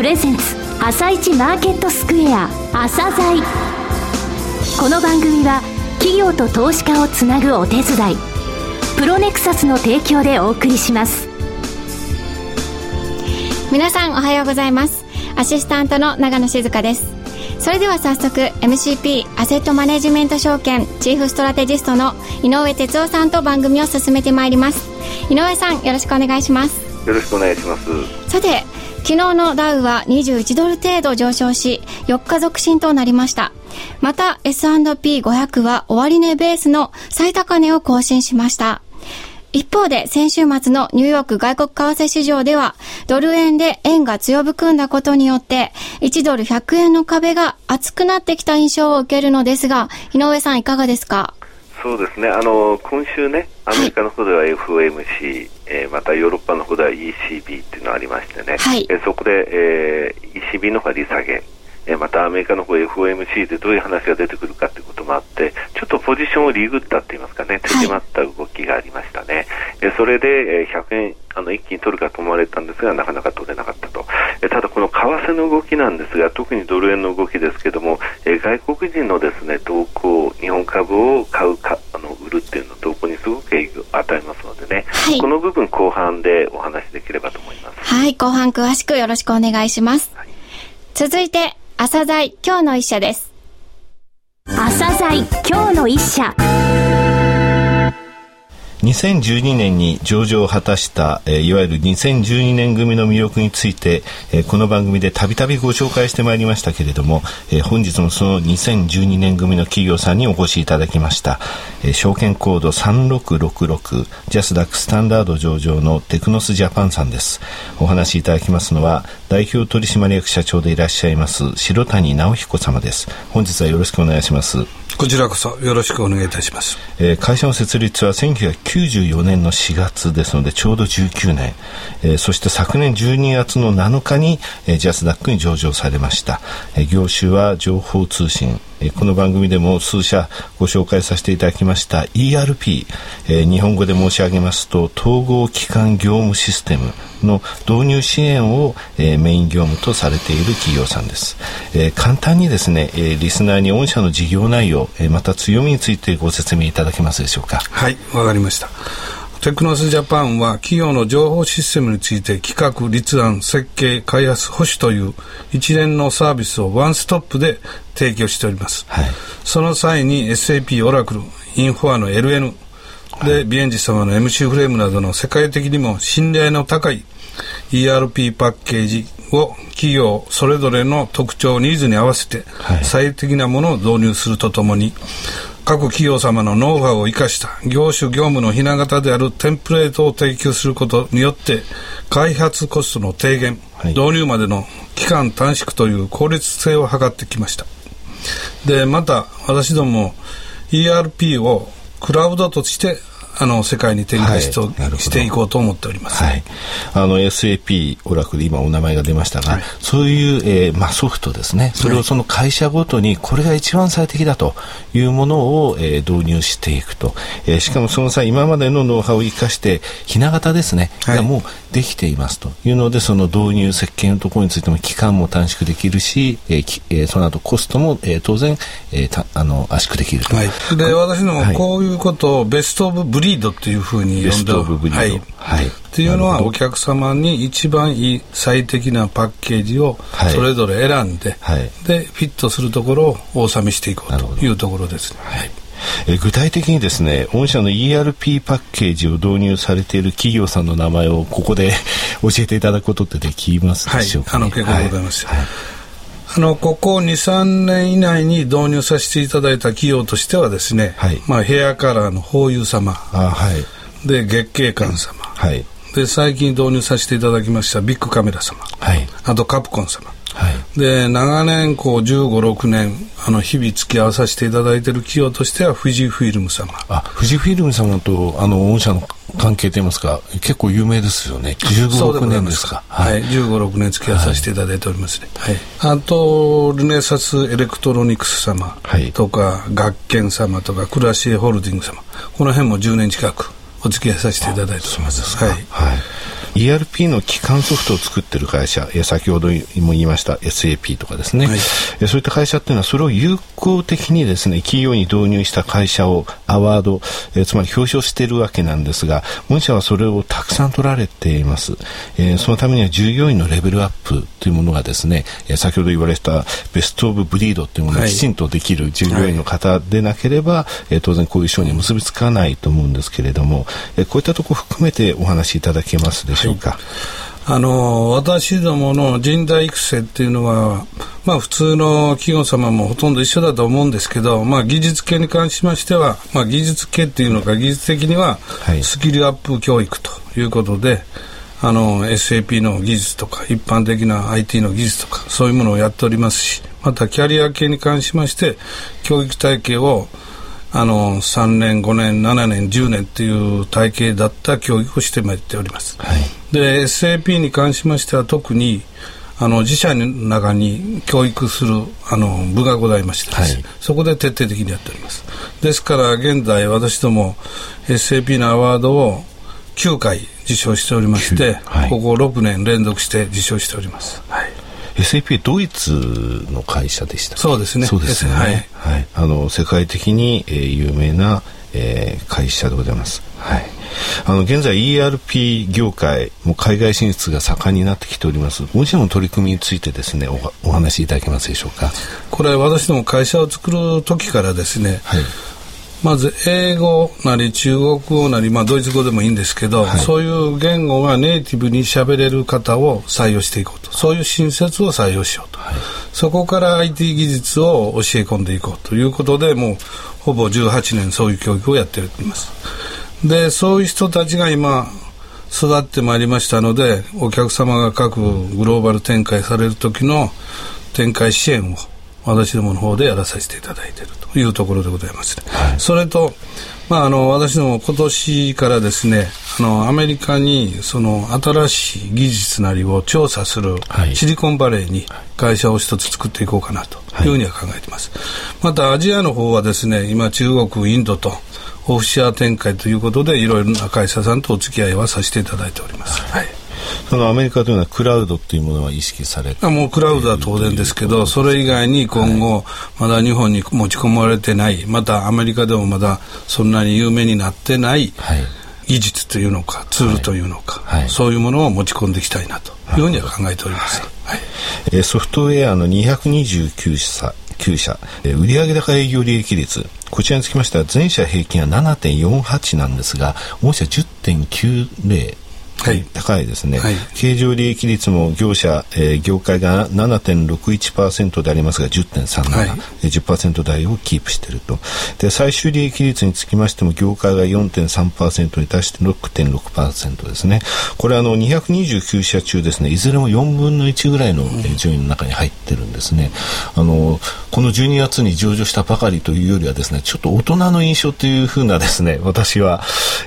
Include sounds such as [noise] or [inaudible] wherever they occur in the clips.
プレゼンツ朝一マーケットスクエア朝鮮。この番組は企業と投資家をつなぐお手伝いプロネクサスの提供でお送りします。皆さんおはようございます。アシスタントの長野静香です。それでは早速 MCP アセットマネジメント証券チーフストラテジストの井上哲夫さんと番組を進めてまいります。井上さんよろしくお願いします。よろしくお願いします。さて昨日のダウは21ドル程度上昇し4日続伸となりました。また S&P500 は終値ベースの最高値を更新しました。一方で先週末のニューヨーク外国為替市場ではドル円で円が強含んだことによって1ドル100円の壁が厚くなってきた印象を受けるのですが井上さんいかがですか？そうですね。あの今週ねアメリカの方では FOMC、はい、えー、またヨーロッパの方では ECB っていうのがありましてね、はい、えー、そこで、えー、ECB の方が利下げえまたアメリカの方 FOMC でどういう話が出てくるかということもあってちょっとポジションをリグったって言いますかね。手締まった動きがありましたね、はい、それで、え100円あの一気に取るかと思われたんですがなかなか取れなかったと、えただこの為替の動きなんですが特にドル円の動きですけども、え外国人のですね動向日本株を買うかあの売るっていうの動向にすごく影響を与えますのでね、はい、この部分後半でお話しできればと思いますはい後半詳しくよろしくお願いします、はい、続いて朝鮮今日の一社です。朝鮮今日の一社。2012年に上場を果たした、えー、いわゆる2012年組の魅力について、えー、この番組でたびたびご紹介してまいりましたけれども、えー、本日もその2012年組の企業さんにお越しいただきました、え証券コード3666ジャスダックスタンダード上場のテクノスジャパンさんです。お話しいただきますのは代表取締役社長でいらっしゃいます白谷直彦様です。本日はよろしくお願いします。こちらこそよろしくお願いいたします、えー、会社の設立は1994年の4月ですのでちょうど19年、えー、そして昨年12月の7日に、えー、ジャスダックに上場されました、えー、業種は情報通信この番組でも数社ご紹介させていただきました ERP、え日本語で申し上げますと統合機関業務システムの導入支援を、えメイン業務とされている企業さんです、え簡単にですね、えリスナーに御社の事業内容、えまた強みについてご説明いただけますでしょうか。はいわかりました。テクノスジャパンは企業の情報システムについて企画、立案、設計、開発、保守という一連のサービスをワンストップで提供しております。はい、その際に SAP、オラクル、インフォアの LN で、はい、ビエンジ様の MC フレームなどの世界的にも信頼の高い ERP パッケージを企業それぞれの特徴、ニーズに合わせて最適なものを導入するとともに、各企業様のノウハウを生かした業種業務のひな形であるテンプレートを提供することによって開発コストの低減、はい、導入までの期間短縮という効率性を図ってきました。でまた私ども ERP をクラウドとしてあの世界に展開し,、はい、していこうと思っております、はい、あの SAP オラクル今お名前が出ましたが、はい、そういう、えーまあ、ソフトですね。それをその会社ごとにこれが一番最適だというものを、えー、導入していくと、えー、しかもその際今までのノウハウを生かしてひな形ですね、がもうできていますと。いうのでその導入設計のところについても期間も短縮できるし、えーえー、その後コストも、えー、当然、えー、たあの圧縮できると、はい、で私どもこういうことをベスト・オブ・ブリリードっていうふうに呼んではい、はい、っていうのはお客様に一番いい最適なパッケージをそれぞれ選んで、はい、でフィットするところをお納めしていこうというところですね。はい。え具体的にですね御社の ERP パッケージを導入されている企業さんの名前をここで [laughs] 教えていただくことってできますでしょうか、ね、はい、あの結構ございます、はい、はいあの、ここ2、3年以内に導入させていただいた企業としてはですね、はい、まあ、ヘアカラーの法友様、あはい、で、月経館様、はい、で、最近導入させていただきましたビッグカメラ様、はい、あとカプコン様、はい、で長年こう15、6年あの日々付き合わさせていただいている企業としては富士フイルム様。あ富士フイルム様とあの御社の関係といいますか結構有名ですよね。15、6年ですか。はい、はい、15、6年付き合わさせていただいておりますね、はい、あとルネサスエレクトロニクス様とか、はい、学研様とかクラシエホールディング様。この辺も10年近くお付き合いさせていただいております。はい、はい。ERP の基幹ソフトを作ってる会社、先ほども言いました SAP とかですね、はい、そういった会社っていうのはそれを有効的にですね、企業に導入した会社をアワード、えつまり表彰しているわけなんですが、御社はそれをたくさん取られています。えー、そのためには従業員のレベルアップというものがですね、先ほど言われたベストオブブリードというものをきちんとできる従業員の方でなければ、はい、当然こういう賞に結びつかないと思うんですけれども、こういったところ含めてお話しいただけますでしょうか。はいあの私どもの人材育成っていうのは、まあ、普通の企業様もほとんど一緒だと思うんですけど、まあ、技術系に関しましては、まあ、技術系っていうのか技術的にはスキルアップ教育ということで、はい、あの SAP の技術とか一般的な IT の技術とかそういうものをやっておりますしまたキャリア系に関しまして教育体系をあの3年5年7年10年っていう体系だった教育をしてまいっております、はい、で SAP に関しましては特にあの自社の中に教育するあの部がございまして、はい、そこで徹底的にやっております。ですから現在私ども SAP のアワードを9回受賞しておりまして、はい、ここ6年連続して受賞しております、はい SAP ドイツの会社でしたそうですね。そうですね、はい、はい、あの世界的に、えー、有名な、えー、会社でございます。はい。あの現在 ERP 業界も海外進出が盛んになってきております。もちろん取り組みについてですねおお話しいただけますでしょうか？これ私ども会社を作る時からですね、はいまず英語なり中国語なり、まあ、ドイツ語でもいいんですけど、はい、そういう言語がネイティブに喋れる方を採用していこうと。そういう新設を採用しようと、はい、そこから IT 技術を教え込んでいこうということでもうほぼ18年そういう教育をやっています。でそういう人たちが今育ってまいりましたのでお客様が各グローバル展開される時の展開支援を私どもの方でやらさせていただいているというところでございます、ね。はい、それと、まあ、あの私ども今年からですねあのアメリカにその新しい技術なりを調査するシリコンバレーに会社を一つ作っていこうかなというふうには考えています、はい、またアジアの方はですね今中国インドとオフシア展開ということでいろいろな会社さんとお付き合いはさせていただいております、はいそのアメリカというのはクラウドというものは意識されてもうクラウドは当然ですけど、それ以外に今後、まだ日本に持ち込まれてない、またアメリカでもまだそんなに有名になってない、技術というのか、ツールというのか、はい。はい、そういうものを持ち込んでいきたいなというふうには考えております。はい。えソフトウェアの229社、9社、え売上高営業利益率、こちらにつきましては全社平均は7.48なんですが、御社10.90はい、高いですね、はい、経常利益率も業者、えー、業界が7.61%でありますが10.37、はい、10%台をキープしていると。で最終利益率につきましても業界が4.3%に対して6.6%ですね。これあの229社中ですね。いずれも4分の1ぐらいの順位の中に入ってるんですね、あのこの12月に上場したばかりというよりはですねちょっと大人の印象というふうなですね私は、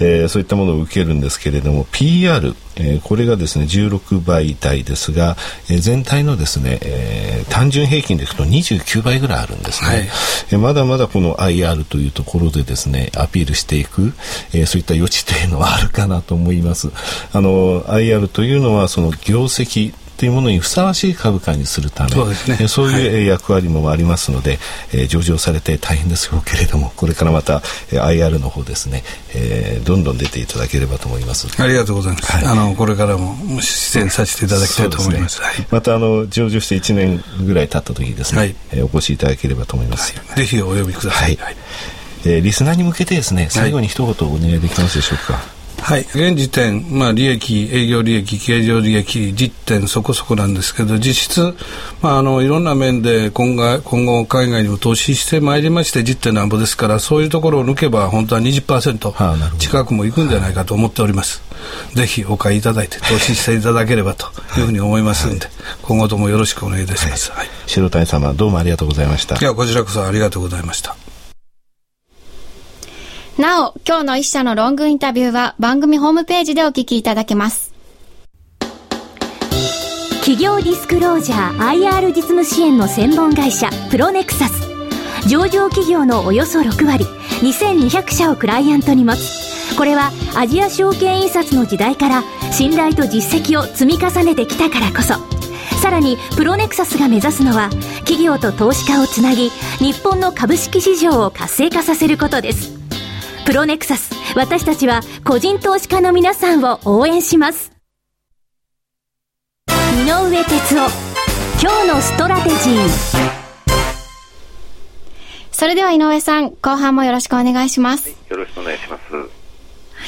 えー、そういったものを受けるんですけれども PR る、えー、これがですね16倍台ですが、えー、全体のですね、えー、単純平均でいくと29倍ぐらいあるんですね、はい、えー、まだまだこの IR というところでですねアピールしていく、えー、そういった余地というのはあるかなと思います。あの IR というのはその業績というものにふさわしい株価にするためそう,、ね、そういう役割もありますので、はい、上場されて大変ですよけれどもこれからまた IR の方ですね、えー、どんどん出ていただければと思います。ありがとうございます、はい、あのこれからも出演させていただきたいと思います、ね。はい、またあの上場して1年ぐらい経った時ですね、はい。えー、お越しいただければと思います、ぜひお呼びください、はい。えー、リスナーに向けてですね最後に一言お願いできますでしょうか、はい、現時点、まあ、利益、営業利益、経常利益、実点そこそこなんですけど、実質、まあ、あのいろんな面で今後今後海外にも投資してまいりまして、実点なんぼですから、そういうところを抜けば、本当は20%近くもいくんじゃないかと思っております。ぜひお買いいただいて、投資していただければというふうに思いますんで、はい、今後ともよろしくお願いいたします。はい、白谷様、どうもありがとうございました。いや、こちらこそありがとうございました。なお、今日の一社のロングインタビューは番組ホームページでお聞きいただけます。企業ディスクロージャー IR 実務支援の専門会社プロネクサス。上場企業のおよそ6割、2200社をクライアントに持つこれはアジア証券印刷の時代から信頼と実績を積み重ねてきたからこそさらにプロネクサスが目指すのは企業と投資家をつなぎ日本の株式市場を活性化させることですプロネクサス私たちは個人投資家の皆さんを応援します井上哲夫今日のストラテジーそれでは井上さん、後半もよろしくお願いします。よろしくお願いします。は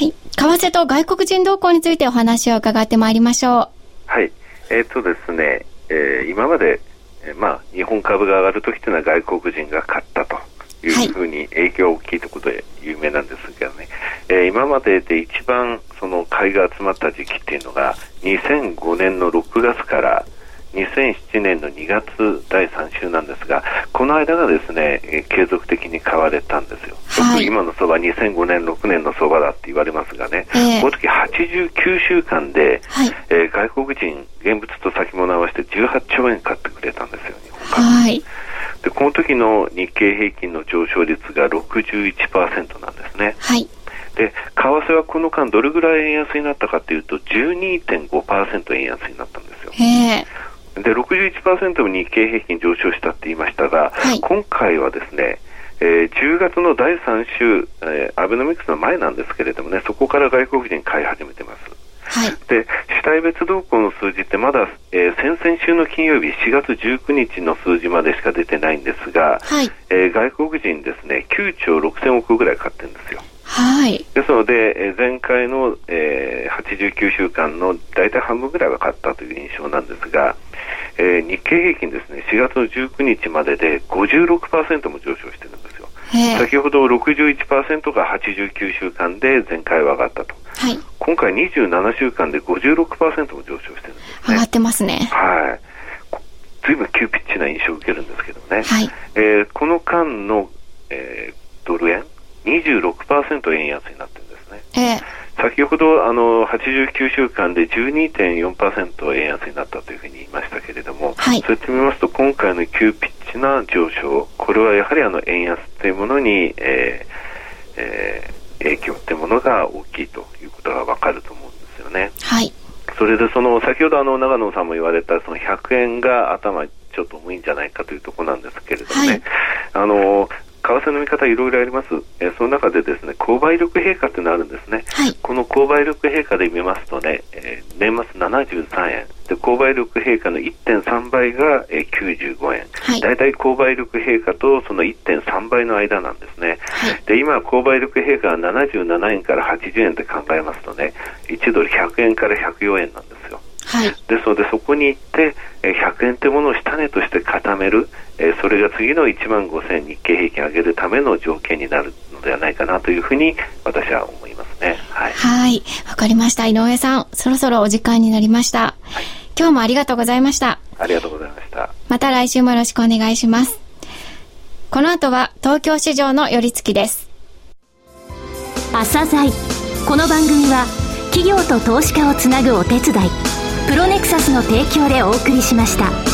い。為替と外国人動向についてお話を伺ってまいりましょう。はい。えっ、ー、とですね、えー、今まで、えー、まあ、日本株が上がるときというのは外国人が買ったとい。うふうに影響大きいということで有名なんですけどね、えー、今までで一番その買いが集まった時期っていうのが2005年の6月から2007年の2月第3週なんですが、この間がですね、えー、継続的に買われたんですよ。はい、今の相場、2005年、6年の相場だって言われますがね、えー、この時89週間で、はい、えー、外国人、現物と先物合わせて18兆円買ってくれたんですよ、日本株。はいでこの時の日経平均の上昇率が61%なんですね。はい。で、為替はこの間どれぐらい円安になったかというと、12.5%円安になったんですよ。へで61%も日経平均上昇したって言いましたが、はい、今回はですね、えー、10月の第3週、えー、アベノミクスの前なんですけれどもね、そこから外国人買い始めてます。はい、で主体別動向の数字ってまだ、えー、先々週の金曜日4月19日の数字までしか出てないんですが、はい、えー、外国人ですね9兆6000億ぐらい買ってるんですよ。はい、ですので、前回の、えー、89週間の大体半分ぐらいは買ったという印象なんですが、えー、日経平均ですね、4月の19日までで56%も上昇してるんですよ。先ほど61%が89週間で前回は上がったと。はい、今回27週間で56%も上昇してるんです、ね、上がってますね。はい。ずいぶん急ピッチな印象を受けるんですけどね。はい、えー、この間の、えー、ドル円？26%円安になってるんですね。えー先ほどあの89週間で12.4%円安になったというふうに言いましたけれども、はい、そうやって見ますと今回の急ピッチな上昇これはやはりあの円安というものに、えーえー、影響というものが大きいということがわかると思うんですよね。はい、それでその先ほどあの長野さんも言われたその100円が頭ちょっと重いんじゃないかというところなんですけれどもね、はい、あの為替の見方いろいろあります、えー、その中でですね購買力陛下というのがあるんですね、はい、この購買力陛下で見ますとね、えー、年末73円。で購買力陛下の1.3倍が、えー、95円、はい、大体購買力陛下とその1.3倍の間なんですね、はい、で今購買力陛下は77円から80円で考えますとね1ドル100円から104円なんですよはい、ですのでそこに行って100円というものを下値として固めるそれが次の1万5000日経平均上げるための条件になるのではないかなというふうに私は思いますね。はい。わかりました。井上さんそろそろお時間になりました、はい、今日もありがとうございました。ありがとうございました。また来週もよろしくお願いします。この後は東京市場の寄り付きです。朝鮮。この番組は企業と投資家をつなぐお手伝いプロネクサスの提供でお送りしました。